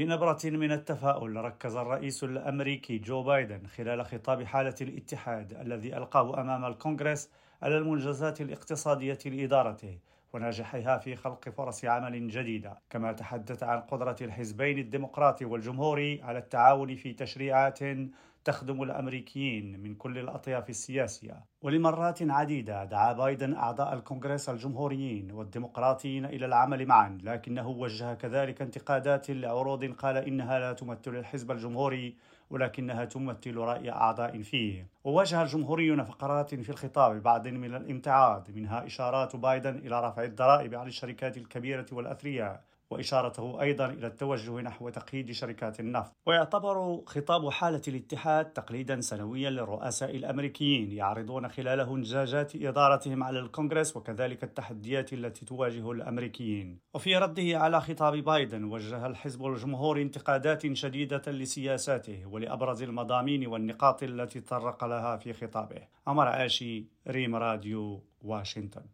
بنبرة من التفاؤل ركز الرئيس الأمريكي جو بايدن خلال خطاب حالة الاتحاد الذي ألقاه أمام الكونغرس على المنجزات الاقتصادية لإدارته. ونجاحها في خلق فرص عمل جديدة كما تحدث عن قدرة الحزبين الديمقراطي والجمهوري على التعاون في تشريعات تخدم الأمريكيين من كل الأطياف السياسية. ولمرات عديدة دعا بايدن أعضاء الكونغرس الجمهوريين والديمقراطيين إلى العمل معا لكنه وجه كذلك انتقادات لعروض قال إنها لا تمثل الحزب الجمهوري ولكنها تمثل رأي أعضاء فيه. وواجه الجمهوريون فقرات في الخطاب بعض من الامتعاض منها إشارات بايدن إلى رفع الضرائب على الشركات الكبيرة والأثرياء. وإشارته أيضا إلى التوجه نحو تقييد شركات النفط. ويعتبر خطاب حالة الاتحاد تقليدا سنويا للرؤساء الأمريكيين يعرضون خلاله انجازات إدارتهم على الكونغرس وكذلك التحديات التي تواجه الأمريكيين. وفي رده على خطاب بايدن وجه الحزب الجمهوري انتقادات شديدة لسياساته ولأبرز المضامين والنقاط التي تطرق لها في خطابه. أمر آشي ريم راديو واشنطن.